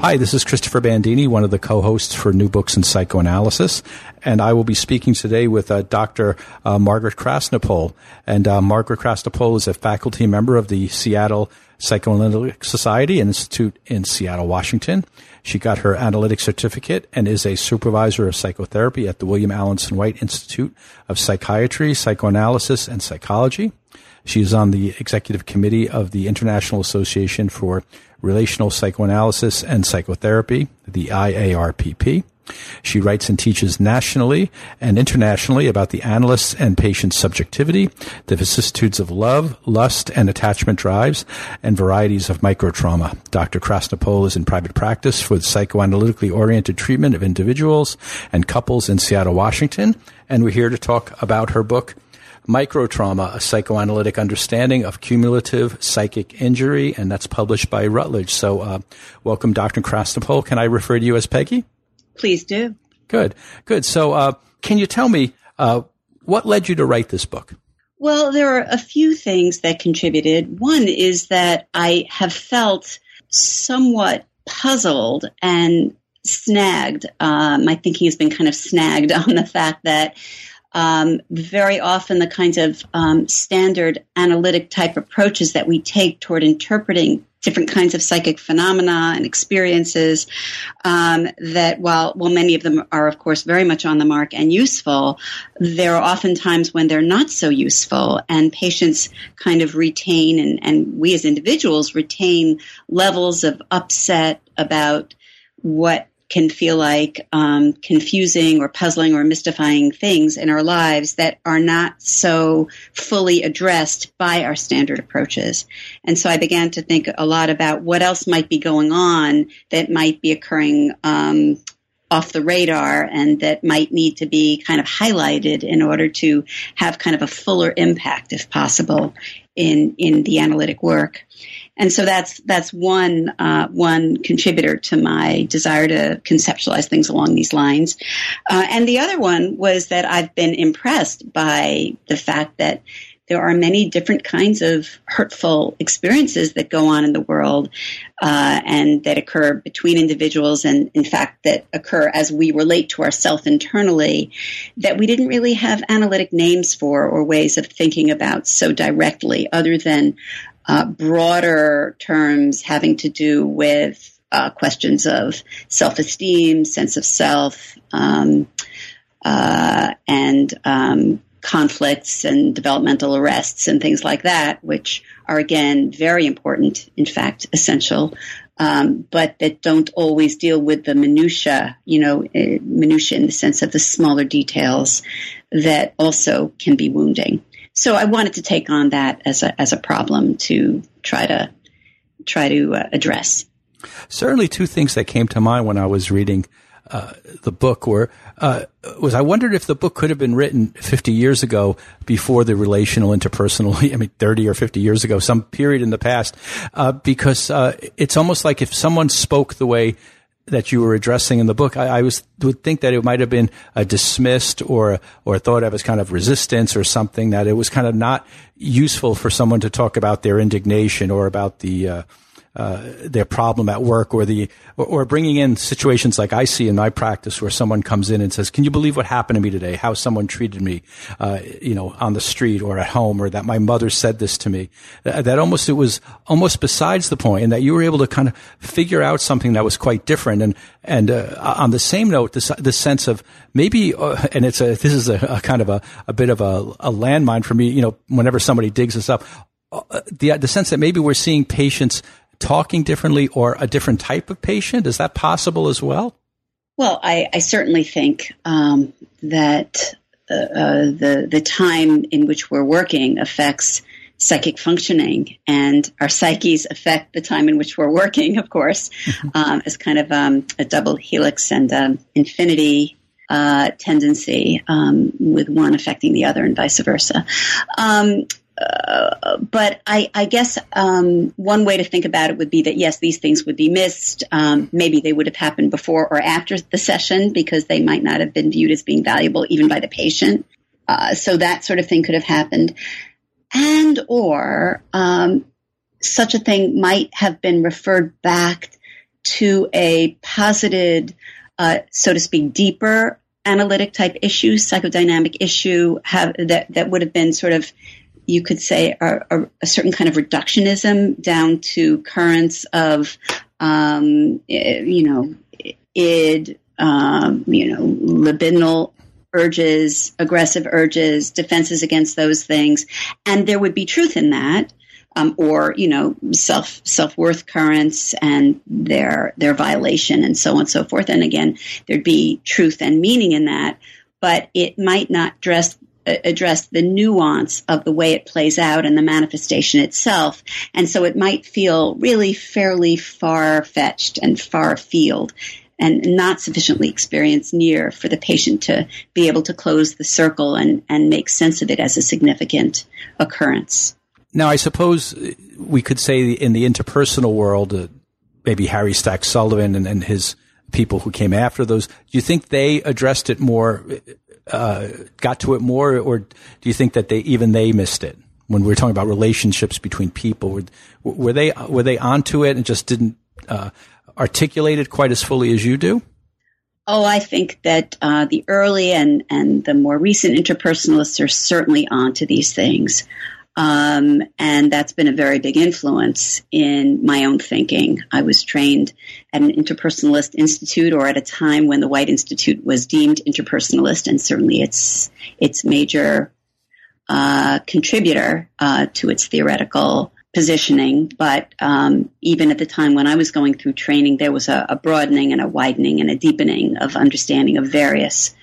Hi, this is Christopher Bandini, one of the co-hosts for New Books in Psychoanalysis, and I will be speaking today with uh, Dr. Uh, Margaret Crastnopol. And uh, Margaret Crastnopol is a faculty member of the Seattle Psychoanalytic Society and Institute in Seattle, Washington. She got her analytic certificate and is a supervisor of psychotherapy at the William Alanson White Institute of Psychiatry, Psychoanalysis, and Psychology. She is on the executive committee of the International Association for Relational Psychoanalysis and Psychotherapy, the IARPP. She writes and teaches nationally and internationally about the analyst's and patient's subjectivity, the vicissitudes of love, lust, and attachment drives, and varieties of microtrauma. Dr. Crastnopol is in private practice for the psychoanalytically oriented treatment of individuals and couples in Seattle, Washington, and we're here to talk about her book, Microtrauma, a psychoanalytic understanding of cumulative psychic injury, and that's published by Routledge. So, uh, welcome, Dr. Crastnopol. Can I refer to you as Peggy? Please do. Good, good. So, uh, can you tell me uh, what led you to write this book? Well, there are a few things that contributed. One is that I have felt somewhat puzzled and snagged. Uh, my thinking has been kind of snagged on the fact that um, very often the kinds of um, standard analytic type approaches that we take toward interpreting different kinds of psychic phenomena and experiences um, that while while many of them are of course very much on the mark and useful there are often times when they're not so useful and patients kind of retain and, and we as individuals retain levels of upset about what can feel like um, confusing or puzzling or mystifying things in our lives that are not so fully addressed by our standard approaches. And so I began to think a lot about what else might be going on that might be occurring um, off the radar and that might need to be kind of highlighted in order to have kind of a fuller impact, if possible, in in the analytic work and so that's that's one uh, one contributor to my desire to conceptualize things along these lines. Uh, and the other one was that I've been impressed by the fact that there are many different kinds of hurtful experiences that go on in the world uh, and that occur between individuals and in fact that occur as we relate to ourselves internally that we didn't really have analytic names for or ways of thinking about so directly other than uh, broader terms having to do with uh, questions of self-esteem, sense of self, um, uh, and um, conflicts and developmental arrests and things like that, which are again very important, in fact, essential, um, but that don't always deal with the minutia, you know, uh, minutia in the sense of the smaller details that also can be wounding. So I wanted to take on that as a as a problem to try to try to uh, address. Certainly, two things that came to mind when I was reading uh, the book were uh, was I wondered if the book could have been written 50 years ago before the relational interpersonal. I mean, 30 or 50 years ago, some period in the past, uh, because uh, it's almost like if someone spoke the way that you were addressing in the book, I, I was would think that it might have been dismissed or or thought of as kind of resistance or something that it was kind of not useful for someone to talk about their indignation or about the uh, uh, their problem at work or the or, or, bringing in situations like I see in my practice where someone comes in and says, "Can you believe what happened to me today? How someone treated me, uh, you know, on the street or at home, or that my mother said this to me." That, almost it was almost besides the point, and that you were able to kind of figure out something that was quite different. And and uh, on the same note, this the sense of maybe, uh, and it's a this is a, a kind of a, a bit of a, a landmine for me. You know, whenever somebody digs this up, uh, the the sense that maybe we're seeing patients talking differently or a different type of patient? Is that possible as well? Well, I, I certainly think um, that uh, uh, the the time in which we're working affects psychic functioning and our psyches affect the time in which we're working, of course, um, as kind of um, a double helix and um, infinity uh, tendency, um, with one affecting the other and vice versa. Um, but I, I guess um, one way to think about it would be that yes, these things would be missed. maybe they would have happened before or after the session because they might not have been viewed as being valuable even by the patient. Uh, so that sort of thing could have happened and or um, such a thing might have been referred back to a posited, uh, so to speak, deeper analytic type issue, psychodynamic issue have, that that would have been sort of you could say a, a, a certain kind of reductionism down to currents of um, you know id um, you know libidinal urges, aggressive urges, defenses against those things, and there would be truth in that. Um, or you know self self worth currents and their their violation and so on and so forth. And again, there'd be truth and meaning in that, but it might not dress address the nuance of the way it plays out and the manifestation itself. And so it might feel really fairly far fetched and far field and not sufficiently experienced near for the patient to be able to close the circle and, and make sense of it as a significant occurrence. Now, I suppose we could say in the interpersonal world, uh, maybe Harry Stack Sullivan and, and, his people who came after those, do you think they addressed it more, uh, got to it more, or do you think that they even they missed it? When we are talking about relationships between people, were, were they were they onto it and just didn't uh, articulate it quite as fully as you do? Oh, I think that uh, the early and, and the more recent interpersonalists are certainly onto these things. Um, and that's been a very big influence in my own thinking. I was trained at an interpersonalist institute or at a time when the White Institute was deemed interpersonalist, and certainly its, its major uh, contributor uh, to its theoretical positioning, but um, even at the time when I was going through training, there was a, a, broadening and a widening and a deepening of understanding of various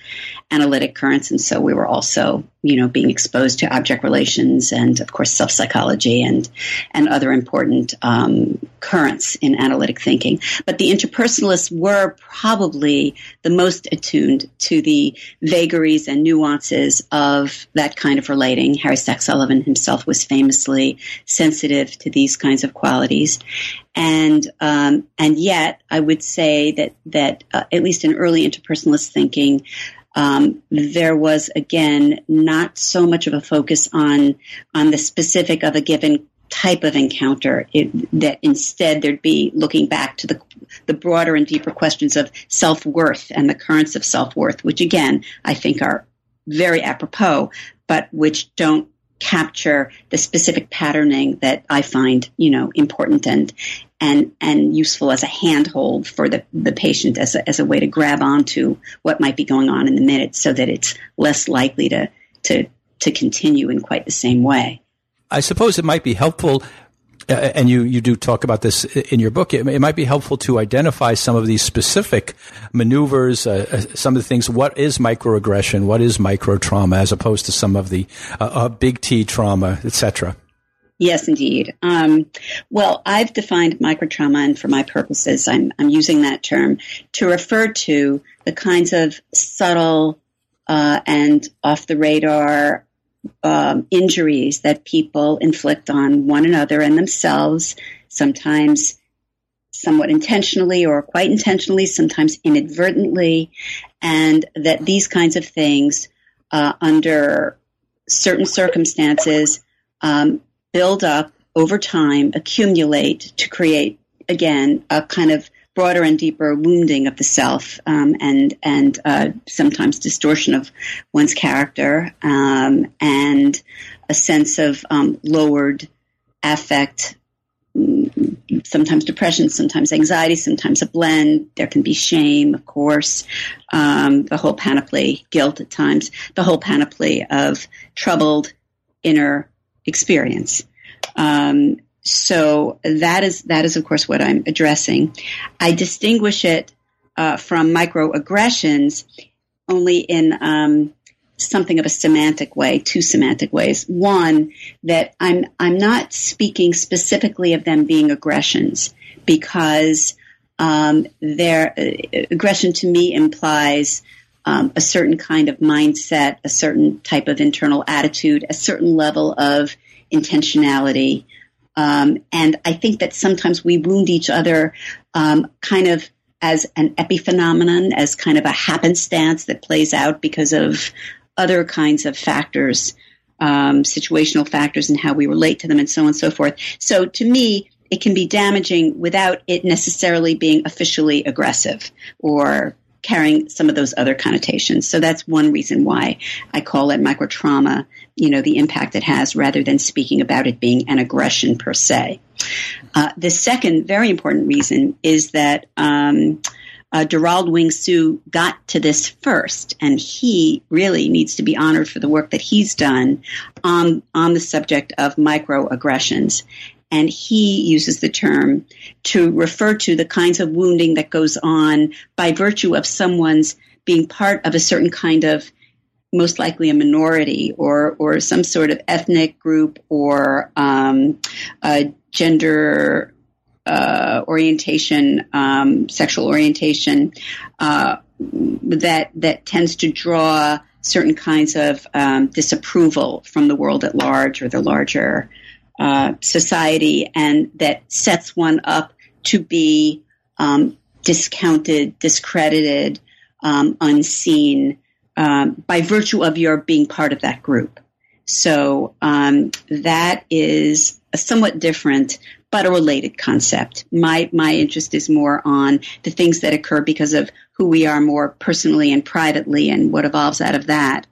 analytic currents, and so we were also, you know, being exposed to object relations and, of course, self psychology and and other important um, currents in analytic thinking. But the interpersonalists were probably the most attuned to the vagaries and nuances of that kind of relating. Harry Stack Sullivan himself was famously sensitive to these kinds of qualities, and um, and yet I would say that that uh, at least in early interpersonalist thinking, um, there was again not so much of a focus on on the specific of a given type of encounter. It, that instead there'd be looking back to the the broader and deeper questions of self worth and the currents of self worth, which again I think are very apropos, but which don't capture the specific patterning that I find, you know, important and and and useful as a handhold for the, the patient as a, as a way to grab onto what might be going on in the minute so that it's less likely to to to continue in quite the same way. I suppose it might be helpful uh, and you, you do talk about this in your book. It, it, might be helpful to identify some of these specific maneuvers, uh, uh some of the things. What is microaggression? What is micro trauma, as opposed to some of the uh, uh big T trauma, etc. Yes, indeed. Um, well, I've defined microtrauma, and for my purposes, I'm, I'm using that term to refer to the kinds of subtle uh, and off the radar um, injuries that people inflict on one another and themselves, sometimes somewhat intentionally or quite intentionally, sometimes inadvertently, and that these kinds of things, uh, under certain circumstances, um, build up over time, accumulate to create again a kind of broader and deeper wounding of the self um, and and uh, sometimes distortion of one's character um, and a sense of um, lowered affect sometimes depression, sometimes anxiety, sometimes a blend. There can be shame, of course, um, the whole panoply, guilt at times, the whole panoply of troubled inner experience. Um, so that is that is of course what I'm addressing. I distinguish it uh, from microaggressions only in um, something of a semantic way, two semantic ways. One, that I'm, I'm not speaking specifically of them being aggressions because um, their uh, aggression to me implies um, a certain kind of mindset, a certain type of internal attitude, a certain level of intentionality. Um, and I think that sometimes we wound each other um, kind of as an epiphenomenon, as kind of a happenstance that plays out because of other kinds of factors, um, situational factors, and how we relate to them, and so on and so forth. So to me, it can be damaging without it necessarily being officially aggressive or carrying some of those other connotations. So that's one reason why I call it microtrauma, you know, the impact it has rather than speaking about it being an aggression per se. Uh, the second very important reason is that um, uh, Derald Wing Sue got to this first, and he really needs to be honored for the work that he's done on on the subject of microaggressions. And he uses the term to refer to the kinds of wounding that goes on by virtue of someone's being part of a certain kind of most likely a minority or or some sort of ethnic group or um, gender uh, orientation, um, sexual orientation, uh, that that tends to draw certain kinds of um, disapproval from the world at large or the larger uh, society, and that sets one up to be um, discounted, discredited, um, unseen um, by virtue of your being part of that group. So um, that is a somewhat different but a related concept. My my interest is more on the things that occur because of who we are more personally and privately, and what evolves out of that.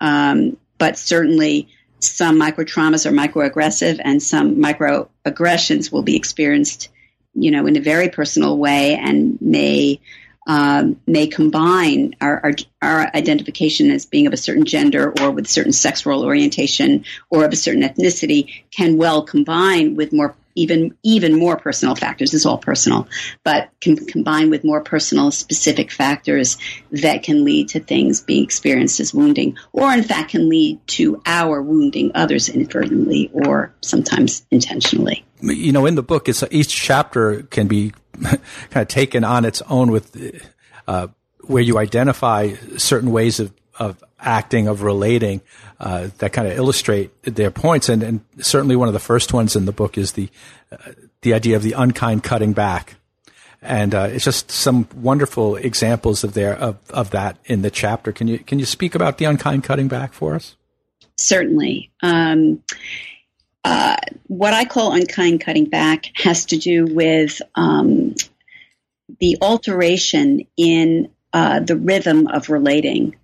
Um, but certainly, some microtraumas are microaggressive, and some microaggressions will be experienced, you know, in a very personal way, and may um, may combine our, our, our, identification as being of a certain gender or with certain sexual orientation or of a certain ethnicity can well combine with more even even more personal factors. It's all personal, but can combine with more personal specific factors that can lead to things being experienced as wounding, or in fact can lead to our wounding others inadvertently or sometimes intentionally. You know, in the book, it's each chapter can be kind of taken on its own with uh, where you identify certain ways of of acting, of relating, uh, that kind of illustrate their points. And, and, certainly one of the first ones in the book is the, uh, the idea of the unkind cutting back. And uh, it's just some wonderful examples of there of, of that in the chapter. Can you can you speak about the unkind cutting back for us? Certainly. Um, uh, what I call unkind cutting back has to do with um, the alteration in uh, the rhythm of relating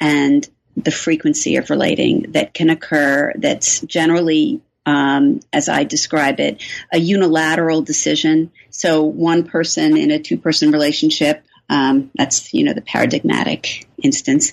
and the frequency of relating that can occur that's generally um, as I describe it, a unilateral decision. So one person in a two-person relationship, um, that's you know the paradigmatic instance.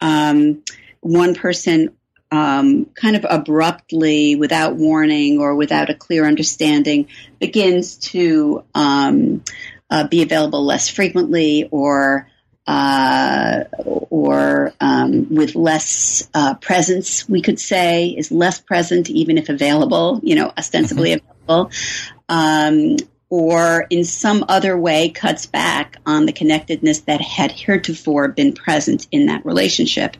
Um, one person um, kind of abruptly, without warning or without a clear understanding, begins to um, uh, be available less frequently or uh, or um, with less uh, presence, we could say, is less present even if available, you know, ostensibly mm-hmm. available, um, or in some other way cuts back on the connectedness that had heretofore been present in that relationship,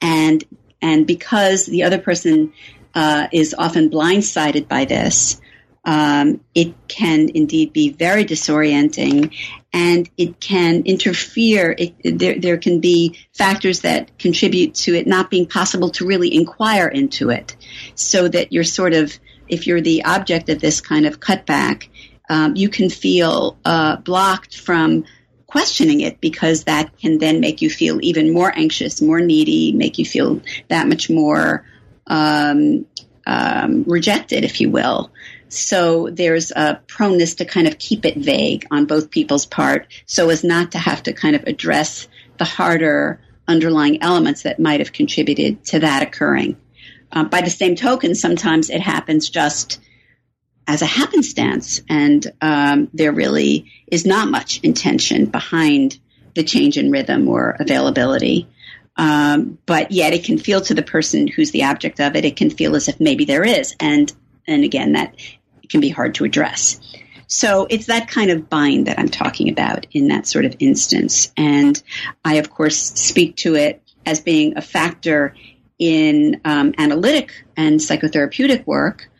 and and because the other person uh, is often blindsided by this. Um, it can indeed be very disorienting and it can interfere. It, there, there can be factors that contribute to it not being possible to really inquire into it, so that you're sort of, if you're the object of this kind of cutback, um, you can feel uh, blocked from questioning it because that can then make you feel even more anxious, more needy, make you feel that much more um, um, rejected, if you will. So there's a proneness to kind of keep it vague on both people's part so as not to have to kind of address the harder underlying elements that might have contributed to that occurring. Uh, by the same token, sometimes it happens just as a happenstance, and um, there really is not much intention behind the change in rhythm or availability. Um, but yet it can feel to the person who's the object of it, it can feel as if maybe there is. And, and again, that can be hard to address. So it's that kind of bind that I'm talking about in that sort of instance. And I, of course, speak to it as being a factor in um, analytic and psychotherapeutic work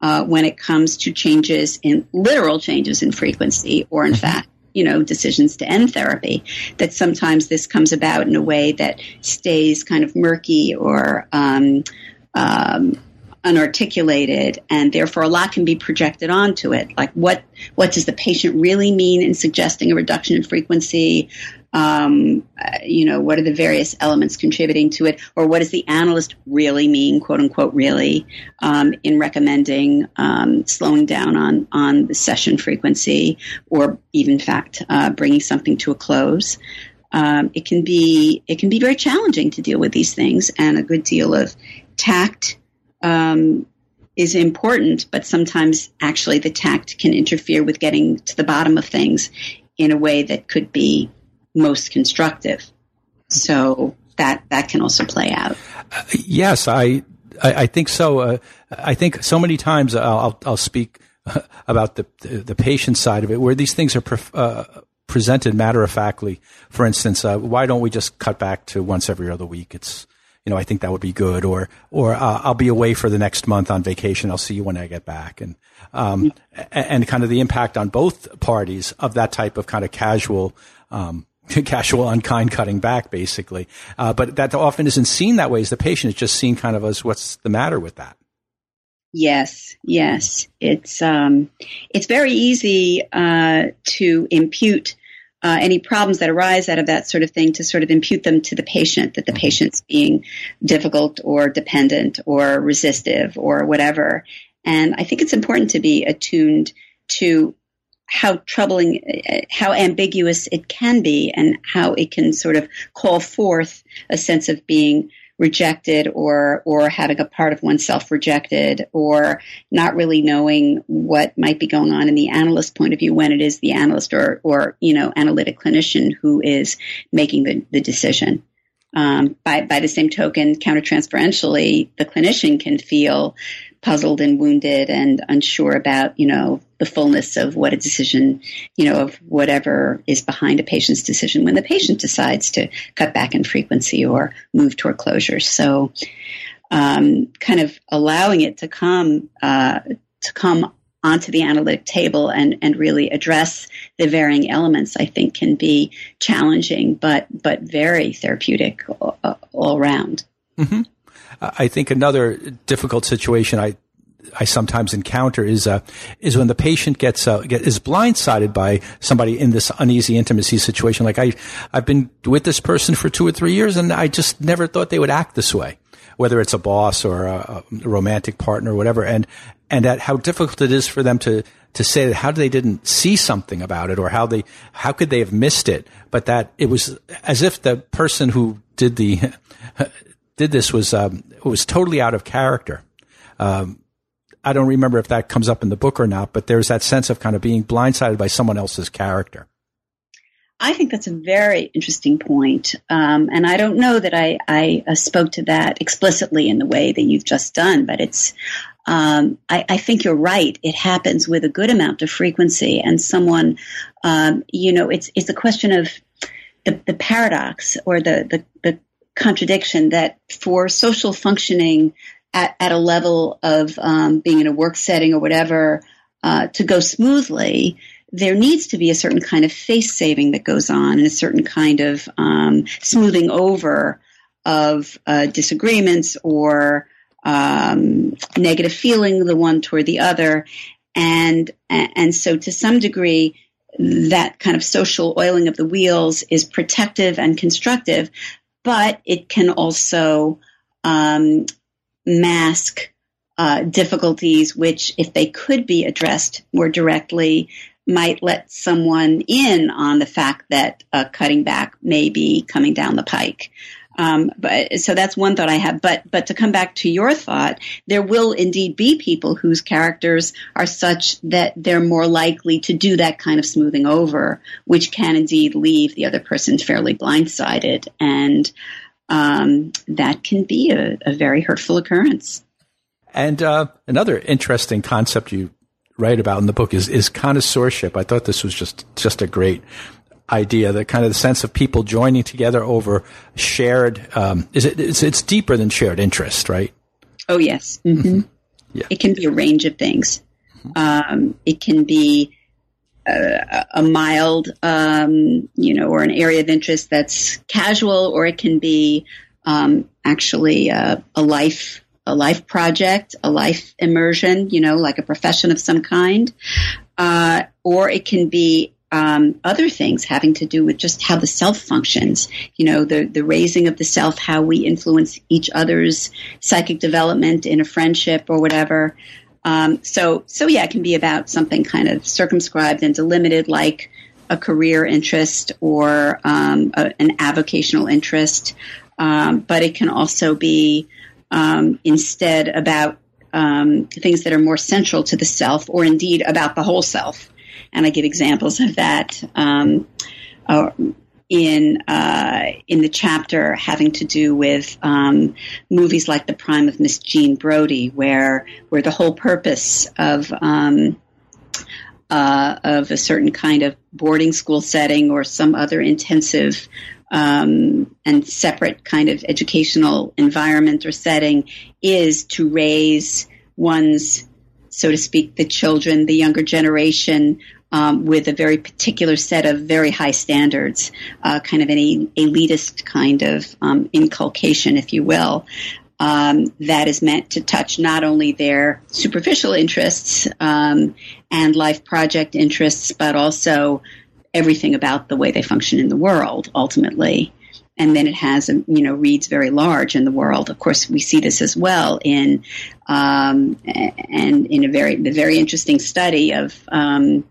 uh, when it comes to changes in literal changes in frequency or in mm-hmm. fact you know decisions to end therapy that sometimes this comes about in a way that stays kind of murky or um, um, unarticulated and therefore a lot can be projected onto it. Like what what does the patient really mean in suggesting a reduction in frequency? Um, uh, you know what are the various elements contributing to it? Or what does the analyst really mean quote unquote really um, in recommending um, slowing down on on the session frequency or even in fact uh, bringing something to a close? Um, it can be it can be very challenging to deal with these things and a good deal of tact um, is important, but sometimes actually the tact can interfere with getting to the bottom of things in a way that could be most constructive. So that that can also play out. Uh, yes, I, I, I think so. Uh, I think so many times I'll I'll speak about the the patient side of it, where these things are. Pre- uh, presented matter of factly. For instance, uh, why don't we just cut back to once every other week? It's you know, I think that would be good. Or, or uh, I'll be away for the next month on vacation. I'll see you when I get back. And, um, and kind of the impact on both parties of that type of kind of casual, um, casual unkind cutting back, basically. Uh, but that often isn't seen that way as the patient is just seen kind of as what's the matter with that. Yes, yes, it's um, it's very easy uh, to impute uh, any problems that arise out of that sort of thing to sort of impute them to the patient, that the mm-hmm. patient's being difficult or dependent or resistive or whatever. And I think it's important to be attuned to how troubling, uh, how ambiguous it can be and how it can sort of call forth a sense of being rejected or or having a part of oneself rejected or not really knowing what might be going on in the analyst point of view when it is the analyst or or you know analytic clinician who is making the, the decision. Um, by by the same token, countertransferentially, the clinician can feel puzzled and wounded and unsure about, you know, the fullness of what a decision, you know, of whatever is behind a patient's decision when the patient decides to cut back in frequency or move toward closure. So, um, kind of allowing it to come uh, to come onto the analytic table and, and really address the varying elements, I think, can be challenging, but but very therapeutic all, all around. Mm-hmm. I think another difficult situation I I sometimes encounter is uh, is when the patient gets uh, get, is blindsided by somebody in this uneasy intimacy situation. Like I I've been with this person for two or three years, and I just never thought they would act this way, whether it's a boss or a, a romantic partner or whatever. And and at how difficult it is for them to to say that how they didn't see something about it or how they how could they have missed it, but that it was as if the person who did the did this was um, was totally out of character. Um, I don't remember if that comes up in the book or not, but there's that sense of kind of being blindsided by someone else's character. I think that's a very interesting point. Um, and I don't know that I, I uh, spoke to that explicitly in the way that you've just done, but it's, um, I, I, think you're right. It happens with a good amount of frequency and someone, um, you know, it's, it's a question of the, the paradox or the, the, the contradiction that for social functioning at, at a level of um, being in a work setting or whatever uh, to go smoothly, there needs to be a certain kind of face saving that goes on and a certain kind of um, smoothing over of uh, disagreements or um, negative feeling the one toward the other. And, and so to some degree, that kind of social oiling of the wheels is protective and constructive, but it can also um, mask uh, difficulties which, if they could be addressed more directly, might let someone in on the fact that uh, cutting back may be coming down the pike. Um, but so that's one thought I have. But but to come back to your thought, there will indeed be people whose characters are such that they're more likely to do that kind of smoothing over, which can indeed leave the other person fairly blindsided. And um, that can be a, a, very hurtful occurrence. And uh, another interesting concept you write about in the book is is connoisseurship. I thought this was just just a great idea. The kind of the sense of people joining together over shared. Um, is it? It's, it's, deeper than shared interest, right? Oh yes. Mm-hmm. Yeah. It can be a range of things. Um, it can be a, a mild, um, you know, or an area of interest that's casual, or it can be um, actually a, a, life a life project, a life immersion, you know, like a profession of some kind, uh, or it can be um, other things having to do with just how the self functions, you know, the, the raising of the self, how we influence each other's psychic development in a friendship or whatever. Um, so, so yeah, it can be about something kind of circumscribed and delimited, like a career interest or um, a, an avocational interest. Um, but it can also be um, instead about um, things that are more central to the self, or indeed about the whole self. And I give examples of that. Um, uh, in uh, in the chapter having to do with um, movies like The Prime of Miss Jean Brodie, where where the whole purpose of um, uh, of a certain kind of boarding school setting or some other intensive um, and separate kind of educational environment or setting is to raise one's so to speak, the children, the younger generation, um, with a very particular set of very high standards, uh, kind of an elitist kind of um, inculcation, if you will. Um, that is meant to touch not only their superficial interests um, and life project interests, but also everything about the way they function in the world ultimately. And then it has, you know, reads very large in the world. Of course, we see this as well in, um, and in a very, the very interesting study of, um,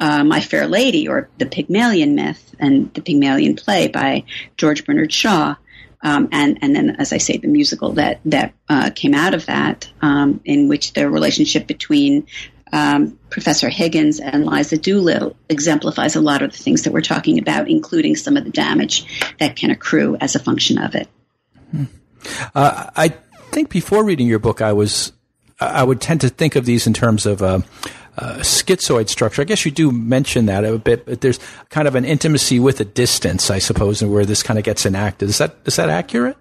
uh, My Fair Lady or the Pygmalion myth and the Pygmalion play by George Bernard Shaw. Um, and and then, as I say, the musical that that uh, came out of that, um, in which the relationship between um, Professor Higgins and Liza Doolittle exemplifies a lot of the things that we're talking about, including some of the damage that can accrue as a function of it. Hmm. Uh, I think before reading your book, I was I would tend to think of these in terms of. Uh, uh, schizoid structure. I guess you do mention that a bit, but there's kind of an intimacy with a distance, I suppose, and where this kind of gets enacted. Is that is that accurate?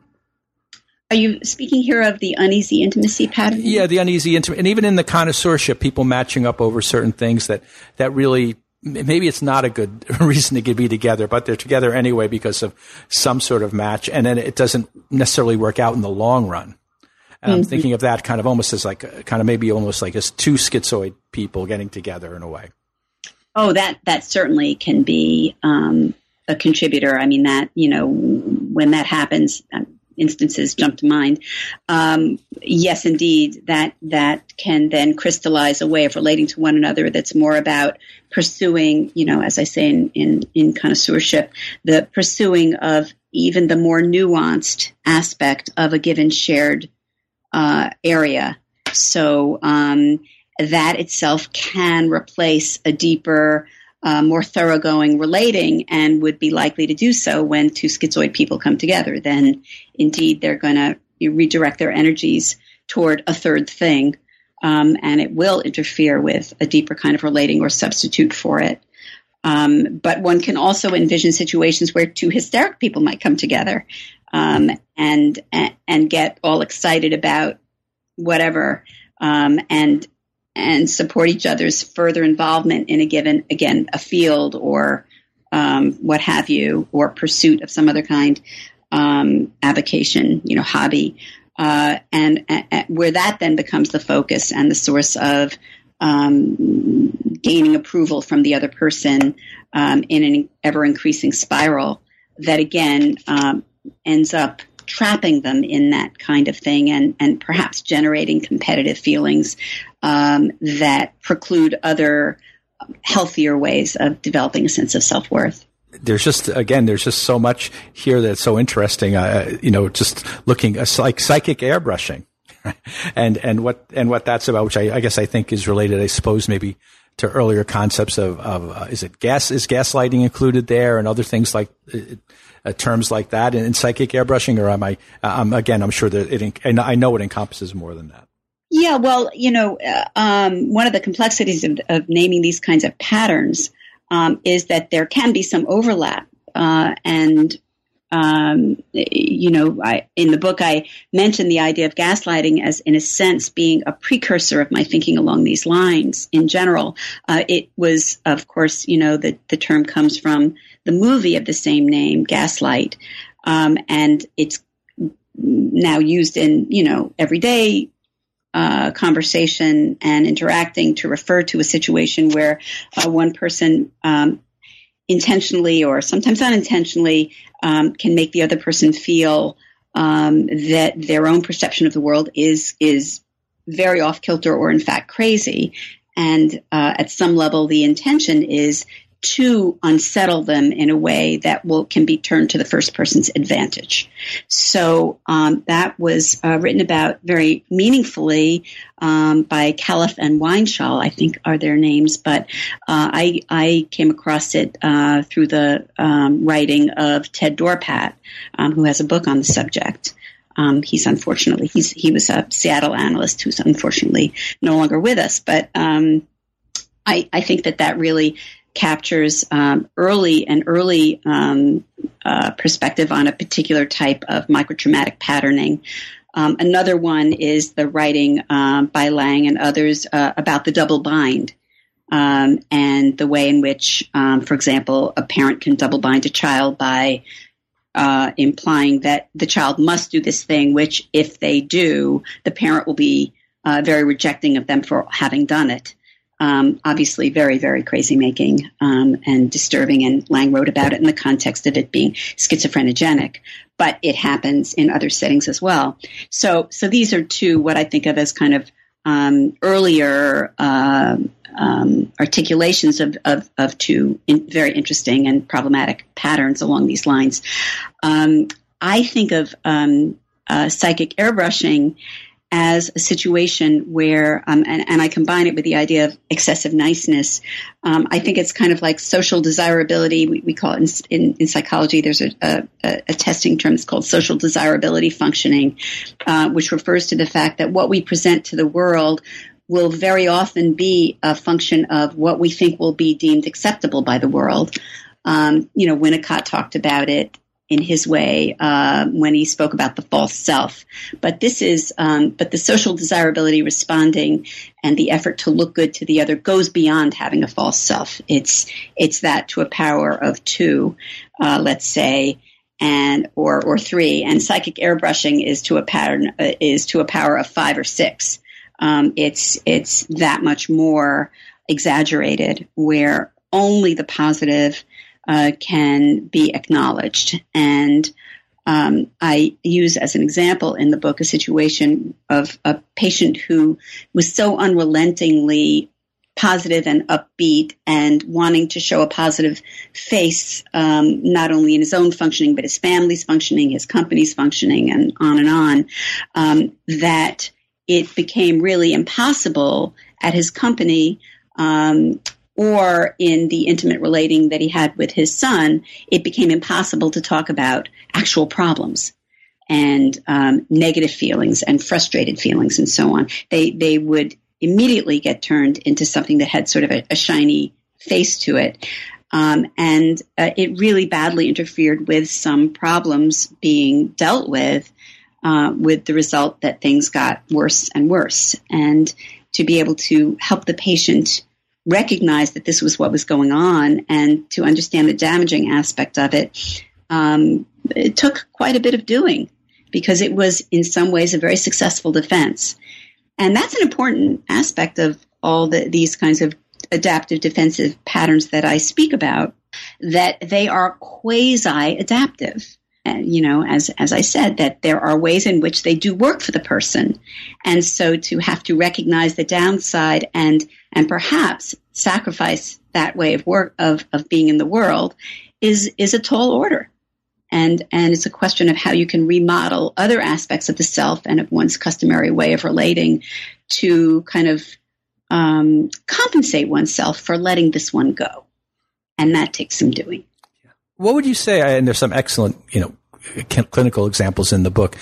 Are you speaking here of the uneasy intimacy pattern? Yeah, the uneasy intimacy, and even in the connoisseurship, people matching up over certain things that that really maybe it's not a good reason to be together, but they're together anyway because of some sort of match, and then it doesn't necessarily work out in the long run. I'm mm-hmm. thinking of that kind of almost as like kind of maybe almost like as two schizoid people getting together in a way. Oh, that that certainly can be um, a contributor. I mean, that you know, when that happens, um, instances jump to mind. Um, yes, indeed, that that can then crystallize a way of relating to one another. That's more about pursuing, you know, as I say in in, in connoisseurship, the pursuing of even the more nuanced aspect of a given shared uh, area. So um, that itself can replace a deeper, uh, more thoroughgoing relating and would be likely to do so when two schizoid people come together. Then indeed they're going to redirect their energies toward a third thing. Um, and it will interfere with a deeper kind of relating or substitute for it. Um, but one can also envision situations where two hysteric people might come together um, and, and get all excited about whatever um, and and support each other's further involvement in a given again a field or um, what have you or pursuit of some other kind um, avocation you know hobby. Uh, and, and, where that then becomes the focus and the source of um, gaining approval from the other person um, in an ever increasing spiral that again um, ends up trapping them in that kind of thing and, and perhaps generating competitive feelings um, that preclude other healthier ways of developing a sense of self worth there's just again there's just so much here that's so interesting uh, you know just looking uh, like psychic airbrushing. And and what and what that's about which I, I, guess I think is related I suppose maybe to earlier concepts of, of uh, is it gas is gaslighting included there and other things like uh, uh terms like that in, in, psychic airbrushing or am I um, again I'm sure that it and I know it encompasses more than that. Yeah, well, you know, uh, um, one of the complexities of, of, naming these kinds of patterns um, is that there can be some overlap, uh, and um, you know, I, in the book, I mentioned the idea of gaslighting as, in a sense, being a precursor of my thinking along these lines in general. Uh, it was, of course, you know, the, the term comes from the movie of the same name, Gaslight, um, and it's now used in, you know, everyday uh, conversation and interacting to refer to a situation where uh, one person um, intentionally or sometimes unintentionally um, can make the other person feel um, that their own perception of the world is is very off kilter or in fact crazy. And uh, at some level, the intention is to unsettle them in a way that will can be turned to the first person's advantage. So um, that was uh, written about very meaningfully um, by Calef and Weinshel, I think are their names, but uh, I I came across it uh, through the um, writing of Ted Dorpat, um, who has a book on the subject. Um, he's unfortunately he's he was a Seattle analyst who's unfortunately no longer with us, but um, I, I think that that really captures um, early and early um, uh, perspective on a particular type of microtraumatic patterning. Um, another one is the writing um, by Laing and others uh, about the double bind. Um, and the way in which, um, for example, a parent can double bind a child by uh, implying that the child must do this thing, which, if they do, the parent will be uh, very rejecting of them for having done it. Um, obviously, very, very crazy making um, and disturbing. And Laing wrote about it in the context of it being schizophrenogenic, but it happens in other settings as well. So, so these are two what I think of as kind of um, earlier uh, articulations of, of, of two in, very interesting and problematic patterns along these lines. Um, I think of um, uh, psychic airbrushing as a situation where, um, and, and, I combine it with the idea of excessive niceness. Um, I think it's kind of like social desirability. We, we call it in, in, in psychology. There's a, a, a, testing term that's called social desirability functioning, uh, which refers to the fact that what we present to the world will very often be a function of what we think will be deemed acceptable by the world. Um, you know, Winnicott talked about it in his way uh, when he spoke about the false self. But this is, um, but the social desirability responding and the effort to look good to the other goes beyond having a false self. It's it's that to a power of two, uh, let's say, and or or three. And psychic airbrushing is to a pattern uh, is to a power of five or six. Um, it's it's that much more exaggerated, where only the positive uh, can be acknowledged. And um, I use as an example in the book a situation of a patient who was so unrelentingly positive and upbeat and wanting to show a positive face, um, not only in his own functioning, but his family's functioning, his company's functioning, and on and on, um, that it became really impossible at his company um, or in the intimate relating that he had with his son, it became impossible to talk about actual problems and um, negative feelings and frustrated feelings and so on. They they would immediately get turned into something that had sort of a, a shiny face to it. Um, and uh, it really badly interfered with some problems being dealt with, uh, with the result that things got worse and worse. And to be able to help the patient recognize that this was what was going on and to understand the damaging aspect of it, um, it took quite a bit of doing because it was in some ways a very successful defense. And that's an important aspect of all the, these kinds of adaptive defensive patterns that I speak about, that they are quasi adaptive. And, you know, as, as I said, that there are ways in which they do work for the person. And so to have to recognize the downside and and perhaps sacrifice that way of work of, of being in the world is is a tall order. And and it's a question of how you can remodel other aspects of the self and of one's customary way of relating to kind of um, compensate oneself for letting this one go, and that takes some doing. What would you say? And there's some excellent, you know, clinical examples in the book.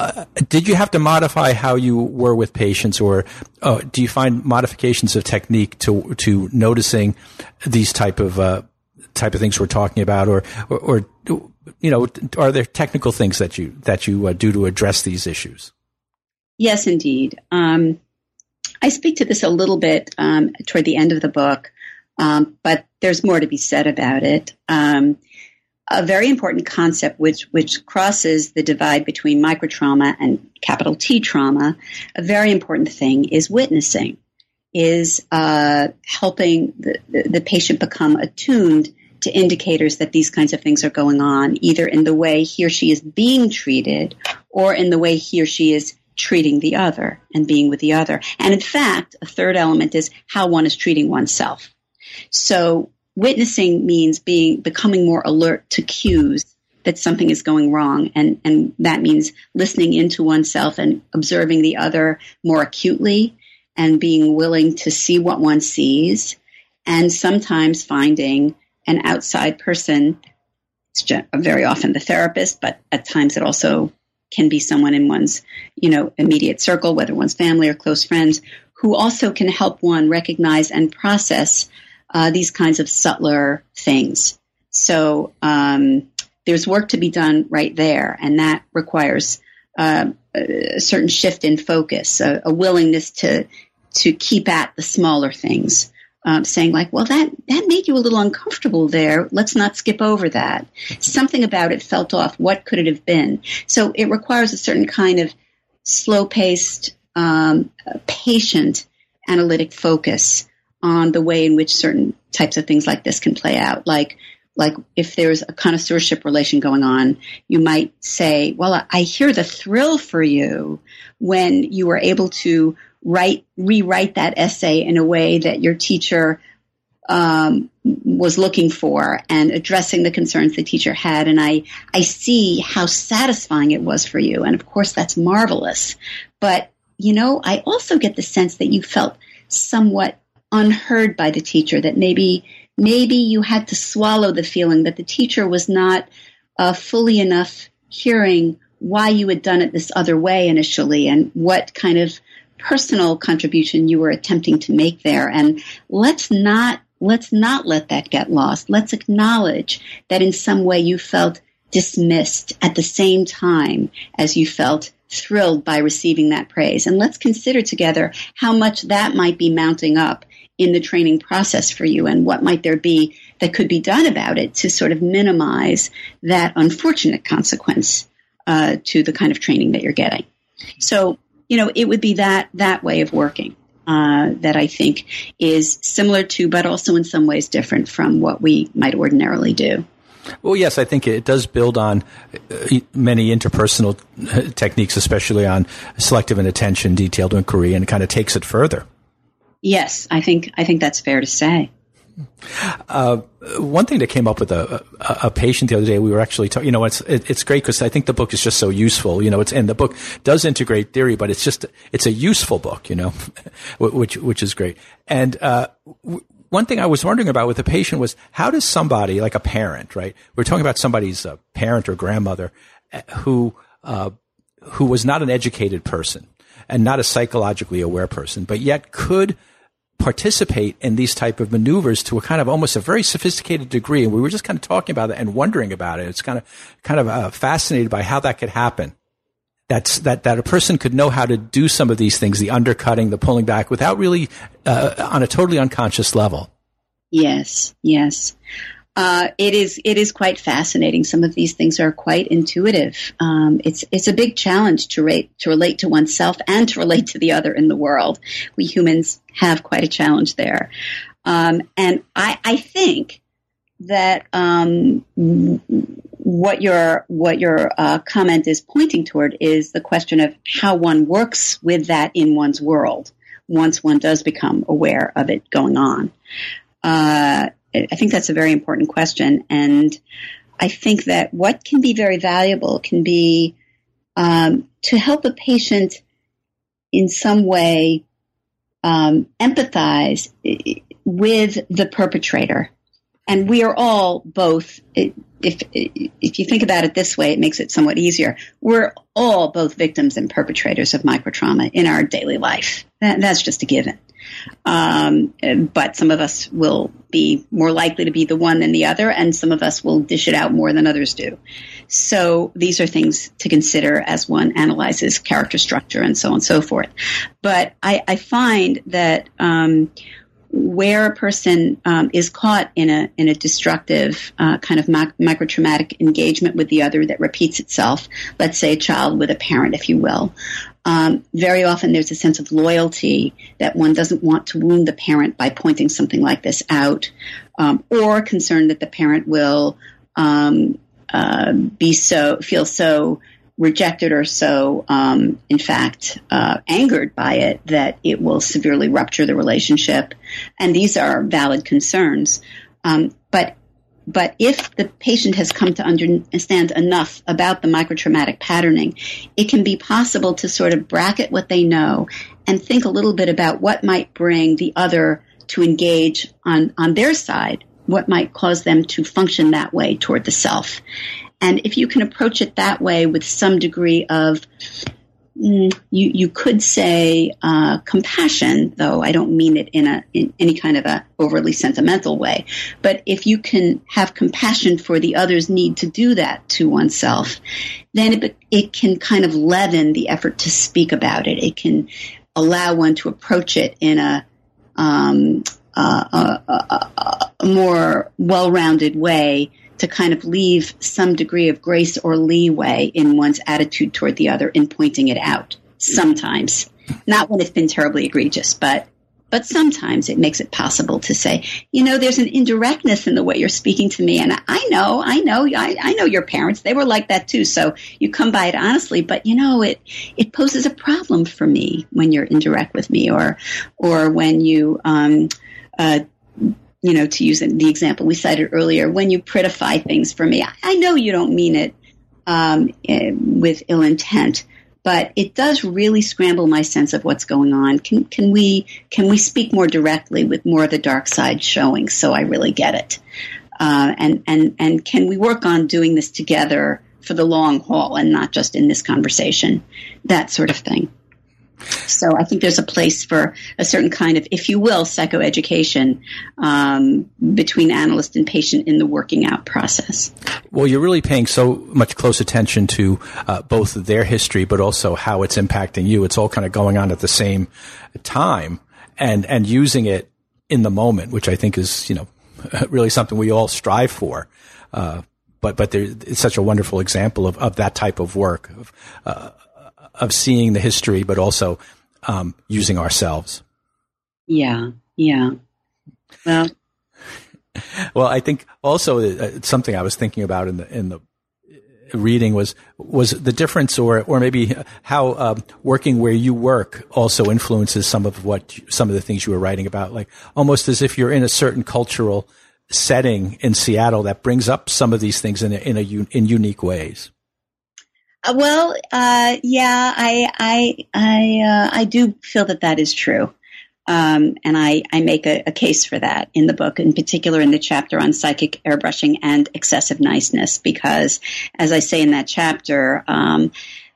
Uh, did you have to modify how you were with patients, or uh, do you find modifications of technique to to noticing these type of uh, type of things we're talking about, or, or, or you know, are there technical things that you that you uh, do to address these issues? Yes, indeed. Um, I speak to this a little bit um, toward the end of the book, um, but there's more to be said about it. A very important concept which which crosses the divide between microtrauma and capital T trauma. A very important thing is witnessing, is uh, helping the, the, the patient become attuned to indicators that these kinds of things are going on, either in the way he or she is being treated or in the way he or she is treating the other and being with the other. And in fact, a third element is how one is treating oneself. So witnessing means being becoming more alert to cues that something is going wrong. And and that means listening into oneself and observing the other more acutely and being willing to see what one sees and sometimes finding an outside person it's very often the therapist but at times it also can be someone in one's you know immediate circle whether one's family or close friends who also can help one recognize and process uh, these kinds of subtler things. So um, there's work to be done right there, and that requires uh, a certain shift in focus, a, a, willingness to to keep at the smaller things. Um, saying like, well, that that made you a little uncomfortable there. Let's not skip over that. Something about it felt off. What could it have been? So it requires a certain kind of slow paced, um, patient analytic focus on the way in which certain types of things like this can play out. Like, like if there's a connoisseurship relation going on, you might say, well, I hear the thrill for you when you were able to write, rewrite that essay in a way that your teacher um, was looking for and addressing the concerns the teacher had. And I, I see how satisfying it was for you. And of course, that's marvelous. But, you know, I also get the sense that you felt somewhat unheard by the teacher, that maybe maybe you had to swallow the feeling that the teacher was not uh, fully enough hearing why you had done it this other way initially and what kind of personal contribution you were attempting to make there. And let's not let's not let that get lost. Let's acknowledge that in some way you felt dismissed at the same time as you felt thrilled by receiving that praise. And let's consider together how much that might be mounting up in the training process for you and what might there be that could be done about it to sort of minimize that unfortunate consequence uh, to the kind of training that you're getting. So, you know, it would be that that way of working uh, that I think is similar to, but also in some ways different from what we might ordinarily do. Well, yes, I think it does build on uh, many interpersonal uh, techniques, especially on selective inattention, detailed inquiry, and kind of takes it further. Yes, I think I think that's fair to say. Uh, one thing that came up with a, a, a, patient the other day, we were actually talking, you know, it's, it, it's great because I think the book is just so useful, you know, it's, and the book does integrate theory, but it's just, it's a useful book, you know, which, which is great. And, uh, w- one thing I was wondering about with the patient was how does somebody, like a parent, right? We're talking about somebody's uh, parent or grandmother uh, who, uh, who was not an educated person and not a psychologically aware person, but yet could participate in these type of maneuvers to a kind of almost a very sophisticated degree. And we were just kind of talking about it and wondering about it. It's kind of, kind of uh, fascinated by how that could happen. That's, that, that a person could know how to do some of these things, the undercutting, the pulling back without really, uh, on a totally unconscious level. Yes, yes. Uh, it is it is quite fascinating. Some of these things are quite intuitive. Um, it's it's a big challenge to rate to relate to oneself and to relate to the other in the world. We humans have quite a challenge there, um, and I, I think that um, what your what your uh, comment is pointing toward is the question of how one works with that in one's world once one does become aware of it going on. Uh, I think that's a very important question. And I think that what can be very valuable can be um, to help a patient in some way um, empathize with the perpetrator. And we are all both, if, if you think about it this way, it makes it somewhat easier. We're all both victims and perpetrators of microtrauma in our daily life. That, that's just a given. Um, but some of us will be more likely to be the one than the other, and some of us will dish it out more than others do. So these are things to consider as one analyzes character structure and so on and so forth. But I, I find that um, where a person um, is caught in a in a destructive uh, kind of mic- microtraumatic engagement with the other that repeats itself, let's say a child with a parent, if you will, um, very often there's a sense of loyalty that one doesn't want to wound the parent by pointing something like this out, um, or concern that the parent will um, uh, be so feel so rejected or so, um, in fact, uh, angered by it that it will severely rupture the relationship. And these are valid concerns. Um, but but if the patient has come to understand enough about the microtraumatic patterning, it can be possible to sort of bracket what they know and think a little bit about what might bring the other to engage on, on their side, what might cause them to function that way toward the self. And if you can approach it that way with some degree of Mm, you you could say uh, compassion, though I don't mean it in a in any kind of a overly sentimental way. But if you can have compassion for the other's need to do that to oneself, then it it can kind of leaven the effort to speak about it. It can allow one to approach it in a um, uh, a, a, a more well-rounded way to kind of leave some degree of grace or leeway in one's attitude toward the other in pointing it out. Sometimes, not when it's been terribly egregious, but but sometimes it makes it possible to say, you know, there's an indirectness in the way you're speaking to me, and I know, I know, I, I know your parents; they were like that too. So you come by it honestly, but you know, it it poses a problem for me when you're indirect with me, or or when you um, uh, you know, to use the example we cited earlier, when you prettify things for me, I know you don't mean it um, eh, with ill intent, but it does really scramble my sense of what's going on. Can can we can we speak more directly with more of the dark side showing, so I really get it? Uh, and and and can we work on doing this together for the long haul and not just in this conversation? That sort of thing. So I think there's a place for a certain kind of, if you will, psychoeducation um, between analyst and patient in the working out process. Well, you're really paying so much close attention to uh, both their history, but also how it's impacting you. It's all kind of going on at the same time, and and using it in the moment, which I think is you know really something we all strive for. Uh, but but there, it's such a wonderful example of, of that type of work of uh, of seeing the history, but also um, using ourselves. Yeah, yeah. Well, well, I think also uh, something I was thinking about in the in the reading was was the difference, or or maybe how um, working where you work also influences some of what some of the things you were writing about, like almost as if you're in a certain cultural setting in Seattle that brings up some of these things in a, in a in unique ways. Uh, well, uh, yeah, I I I uh, I do feel that that is true, um, and I I make a, a, case for that in the book, in particular in the chapter on psychic airbrushing and excessive niceness, because as I say in that chapter. Um,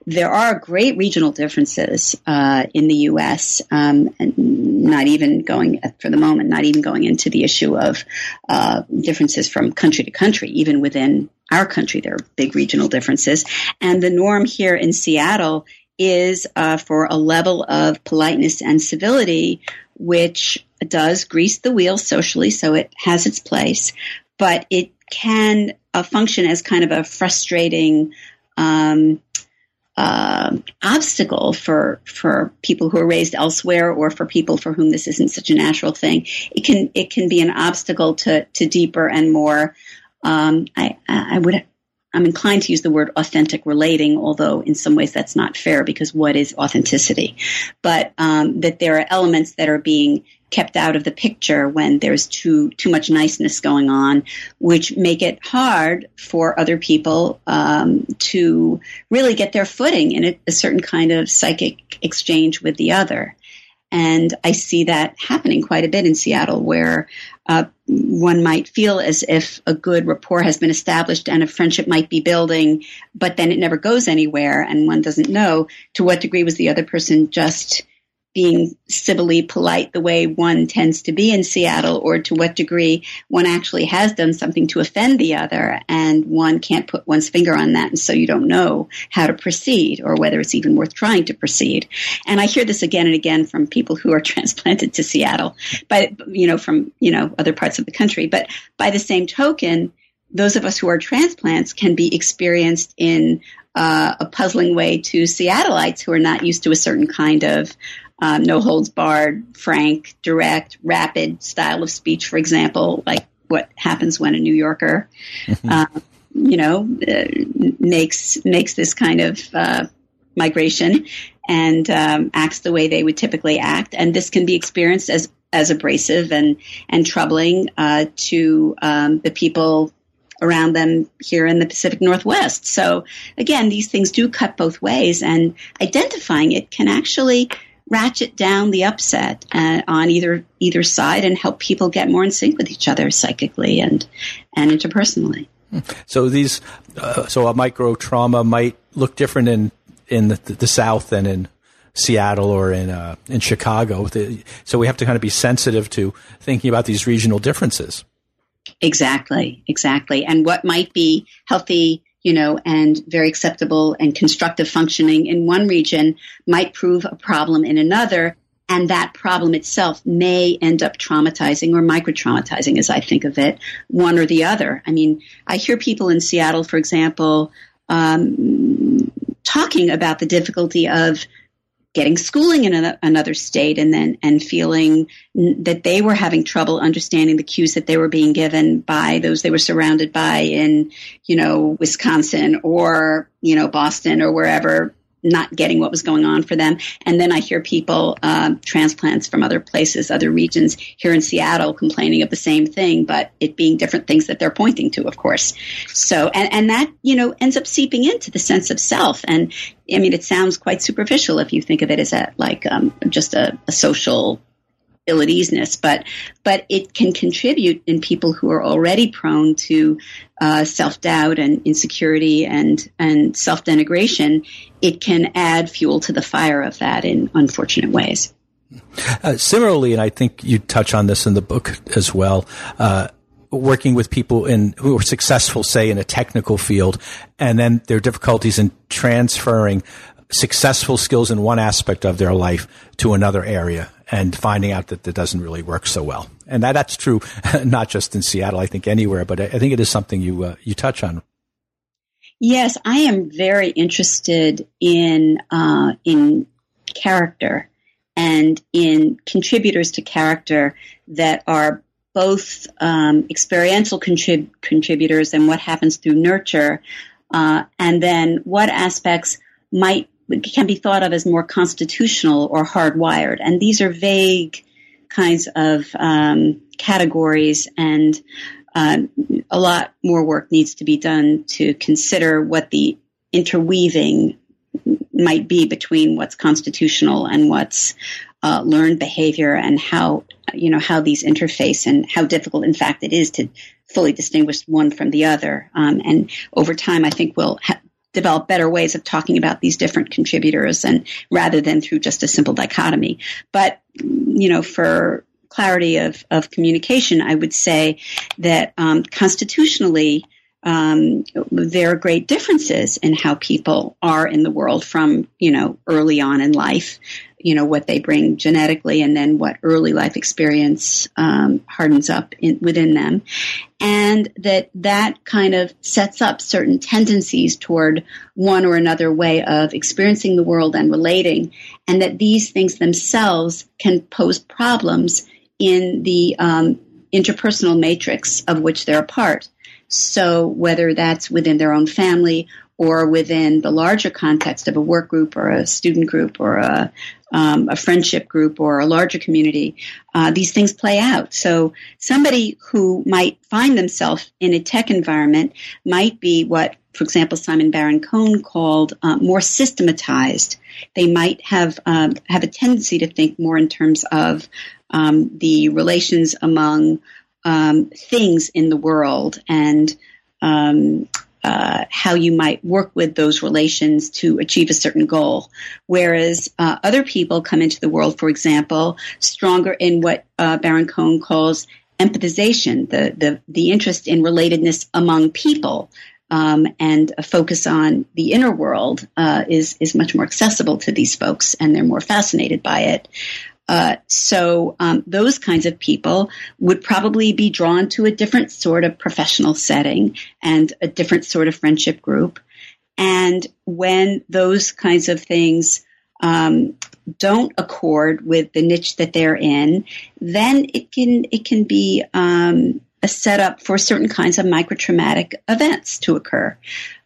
there are great regional differences uh, in the U.S. Um, and not even going for the moment, not even going into the issue of uh, differences from country to country, even within our country, there are big regional differences. And the norm here in Seattle is uh, for a level of politeness and civility, which does grease the wheel socially, so it has its place, but it can uh, function as kind of a frustrating um, uh, obstacle for for people who are raised elsewhere or for people for whom this isn't such a natural thing. It can it can be an obstacle to to deeper and more um, I, I would I'm inclined to use the word authentic relating, although in some ways that's not fair because what is authenticity? But um, that there are elements that are being kept out of the picture when there's too too much niceness going on, which make it hard for other people um, to really get their footing in a, a certain kind of psychic exchange with the other. And I see that happening quite a bit in Seattle, where uh, one might feel as if a good rapport has been established and a friendship might be building, but then it never goes anywhere, and one doesn't know to what degree was the other person just being civilly polite the way one tends to be in Seattle, or to what degree one actually has done something to offend the other, and one can't put one's finger on that, and so you don't know how to proceed, or whether it's even worth trying to proceed. And I hear this again and again from people who are transplanted to Seattle, but you know, from you know other parts of the country. But by the same token, those of us who are transplants can be experienced in uh, a puzzling way to Seattleites who are not used to a certain kind of um, no holds barred, frank, direct, rapid style of speech, for example, like what happens when a New Yorker, mm-hmm. uh, you know, uh, makes makes this kind of uh, migration and um, acts the way they would typically act, and this can be experienced as as abrasive and and troubling uh, to um, the people around them here in the Pacific Northwest. So again, these things do cut both ways, and identifying it can actually ratchet down the upset uh, on either either side and help people get more in sync with each other psychically and and interpersonally. So these, uh, so a micro trauma might look different in in the, the South than in Seattle or in uh, in Chicago. So we have to kind of be sensitive to thinking about these regional differences. Exactly, exactly, and what might be healthy you know, and very acceptable and constructive functioning in one region might prove a problem in another. And that problem itself may end up traumatizing or micro traumatizing, as I think of it, one or the other. I mean, I hear people in Seattle, for example, um, talking about the difficulty of getting schooling in another state and then and feeling that they were having trouble understanding the cues that they were being given by those they were surrounded by in you know Wisconsin or you know Boston or wherever not getting what was going on for them. And then I hear people, um, transplants from other places, other regions here in Seattle complaining of the same thing, but it being different things that they're pointing to, of course. So, and, and that, you know, ends up seeping into the sense of self. And I mean, it sounds quite superficial if you think of it as a, like, um, just a, a social ill at easeness, but but it can contribute in people who are already prone to uh, self doubt and insecurity and and self denigration. It can add fuel to the fire of that in unfortunate ways. Uh, similarly, and I think you touch on this in the book as well. Uh, working with people in who are successful, say in a technical field, and then their difficulties in transferring successful skills in one aspect of their life to another area and finding out that that doesn't really work so well. And that, that's true, not just in Seattle, I think anywhere, but I, I think it is something you, uh, you touch on. Yes, I am very interested in, uh, in character and in contributors to character that are both um, experiential contrib- contributors and what happens through nurture, uh, and then what aspects might can be thought of as more constitutional or hardwired. And these are vague kinds of um, categories, and um, a lot more work needs to be done to consider what the interweaving might be between what's constitutional and what's uh, learned behavior, and how you know how these interface, and how difficult, in fact, it is to fully distinguish one from the other. Um, and over time, I think we'll ha- develop better ways of talking about these different contributors and rather than through just a simple dichotomy. But, you know, for clarity of, of communication, I would say that um, constitutionally, um, there are great differences in how people are in the world from, you know, early on in life you know what they bring genetically and then what early life experience um, hardens up in, within them. And that that kind of sets up certain tendencies toward one or another way of experiencing the world and relating and that these things themselves can pose problems in the um, interpersonal matrix of which they're a part. So whether that's within their own family or within the larger context of a work group or a student group or a, um, a friendship group or a larger community, uh, these things play out. So somebody who might find themselves in a tech environment might be what, for example, Simon Baron Cohen called uh, more systematized. They might have um, have a tendency to think more in terms of um, the relations among um, things in the world and um, uh, how you might work with those relations to achieve a certain goal. Whereas uh, other people come into the world, for example, stronger in what uh, Baron Cohen calls empathization, the, the, the interest in relatedness among people. Um, and a focus on the inner world uh, is is much more accessible to these folks, and they're more fascinated by it. Uh, so um, those kinds of people would probably be drawn to a different sort of professional setting and a different sort of friendship group. And when those kinds of things um, don't accord with the niche that they're in, then it can it can be um, a setup for certain kinds of microtraumatic events to occur.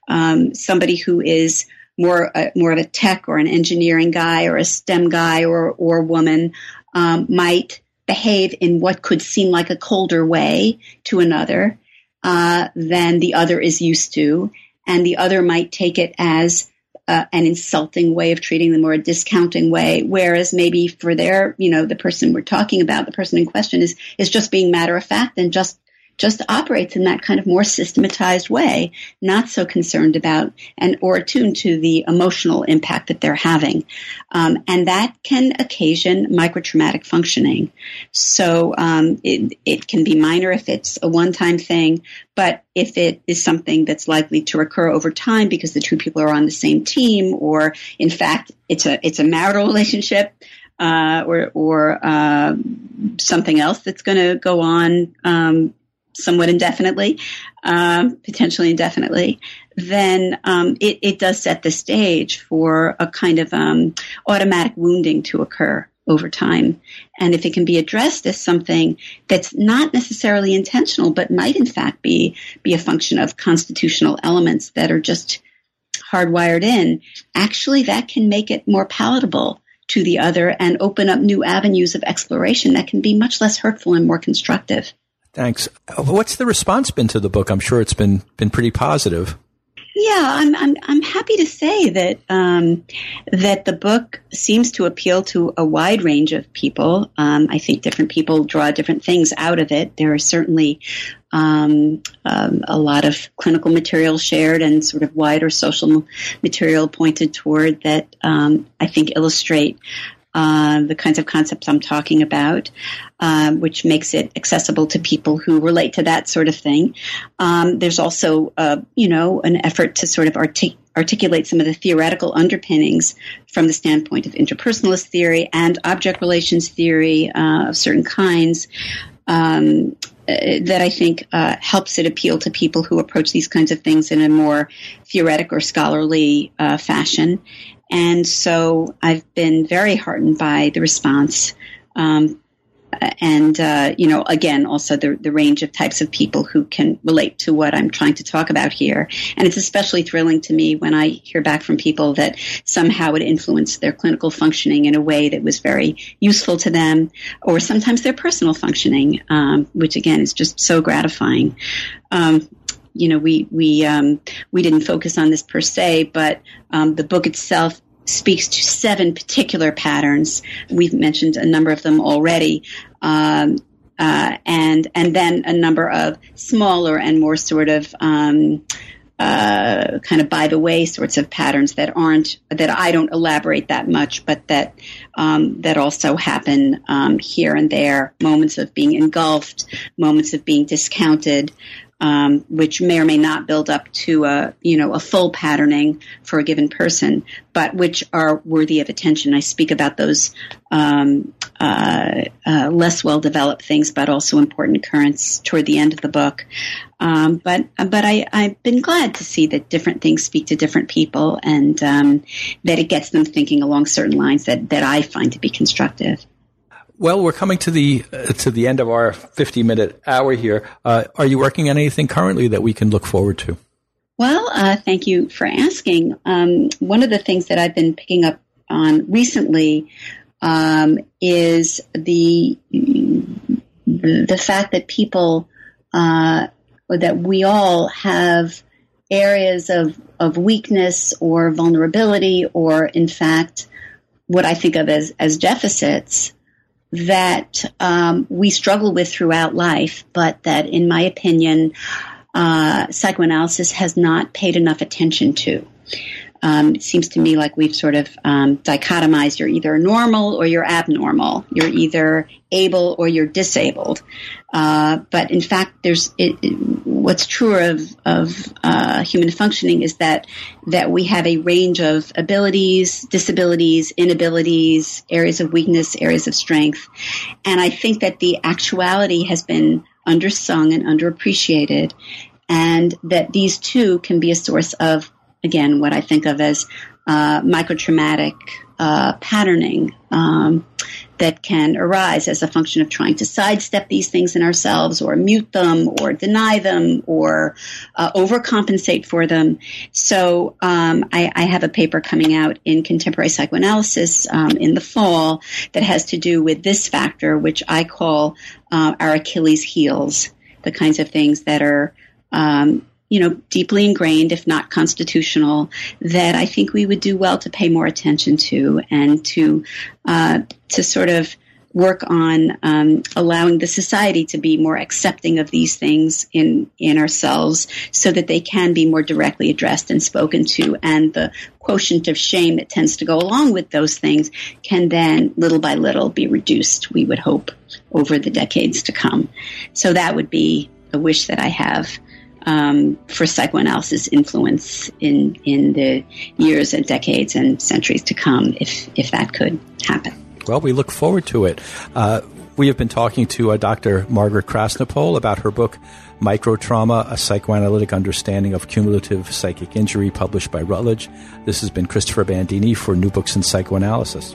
Um, somebody who is more uh, more of a tech or an engineering guy or a STEM guy or or woman um, might behave in what could seem like a colder way to another uh, than the other is used to, and the other might take it as uh, an insulting way of treating them or a discounting way, whereas maybe for their, you know, the person we're talking about, the person in question is is just being matter of fact and just just operates in that kind of more systematized way, not so concerned about and or attuned to the emotional impact that they're having. Um, and that can occasion microtraumatic functioning. So um, it, it can be minor if it's a one time thing, but if it is something that's likely to recur over time because the two people are on the same team, or in fact, it's a it's a marital relationship, uh, or or uh, something else that's going to go on um, somewhat indefinitely, um, potentially indefinitely, then um, it, it, does set the stage for a kind of um, automatic wounding to occur over time. And if it can be addressed as something that's not necessarily intentional, but might in fact be be a function of constitutional elements that are just hardwired in, actually that can make it more palatable to the other and open up new avenues of exploration that can be much less hurtful and more constructive. Thanks. What's the response been to the book? I'm sure it's been been pretty positive. Yeah, I'm I'm I'm happy to say that um, that the book seems to appeal to a wide range of people. Um, I think different people draw different things out of it. There are certainly um, um a lot of clinical material shared and sort of wider social material pointed toward that um, I think illustrate uh, the kinds of concepts I'm talking about, um, which makes it accessible to people who relate to that sort of thing. Um, there's also, uh, you know, an effort to sort of artic- articulate some of the theoretical underpinnings from the standpoint of interpersonalist theory and object relations theory uh, of certain kinds. Um, uh, that I think uh, helps it appeal to people who approach these kinds of things in a more theoretic or scholarly uh, fashion. And so I've been very heartened by the response. Um, and, uh, you know, again, also the, the range of types of people who can relate to what I'm trying to talk about here. And it's especially thrilling to me when I hear back from people that somehow it influenced their clinical functioning in a way that was very useful to them, or sometimes their personal functioning, um, which again is just so gratifying. Um, you know, we we um, we didn't focus on this per se, but um, the book itself speaks to seven particular patterns. We've mentioned a number of them already. Um, uh, and and then a number of smaller and more sort of um, uh, kind of by the way sorts of patterns that aren't that I don't elaborate that much, but that um, that also happen um, here and there. Moments of being engulfed, moments of being discounted, um, which may or may not build up to a you know a full patterning for a given person, but which are worthy of attention. I speak about those um, uh, uh, less well developed things, but also important currents toward the end of the book. Um, but but I, I've been glad to see that different things speak to different people, and um, that it gets them thinking along certain lines that that I find to be constructive. Well, we're coming to the uh, to the end of our 50 minute hour here. Uh, are you working on anything currently that we can look forward to? Well, uh, thank you for asking. Um, one of the things that I've been picking up on recently um, is the the fact that people uh, that we all have areas of of weakness or vulnerability, or in fact, what I think of as as deficits that um, we struggle with throughout life, but that, in my opinion, uh, psychoanalysis has not paid enough attention to. Um, it seems to me like we've sort of um, dichotomized you're either normal or you're abnormal. You're either able or you're disabled. Uh, but in fact, there's it, it, what's true of of uh, human functioning is that that we have a range of abilities, disabilities, inabilities, areas of weakness, areas of strength, and I think that the actuality has been undersung and underappreciated, and that these two can be a source of again, what I think of as uh, microtraumatic uh, patterning um, that can arise as a function of trying to sidestep these things in ourselves or mute them or deny them or uh, overcompensate for them. So um, I, I, have a paper coming out in contemporary psychoanalysis um, in the fall that has to do with this factor, which I call uh, our Achilles heels, the kinds of things that are um, you know, deeply ingrained, if not constitutional, that I think we would do well to pay more attention to and to uh, to sort of work on um, allowing the society to be more accepting of these things in in ourselves, so that they can be more directly addressed and spoken to, and the quotient of shame that tends to go along with those things can then, little by little, be reduced. We would hope over the decades to come. So that would be a wish that I have um, for psychoanalysis influence in in the years and decades and centuries to come, if if that could happen. Well, we look forward to it. Uh, we have been talking to uh, Dr. Margaret Crastnopol about her book, Microtrauma, A Psychoanalytic Understanding of Cumulative Psychic Injury, published by Routledge. This has been Christopher Bandini for New Books in Psychoanalysis.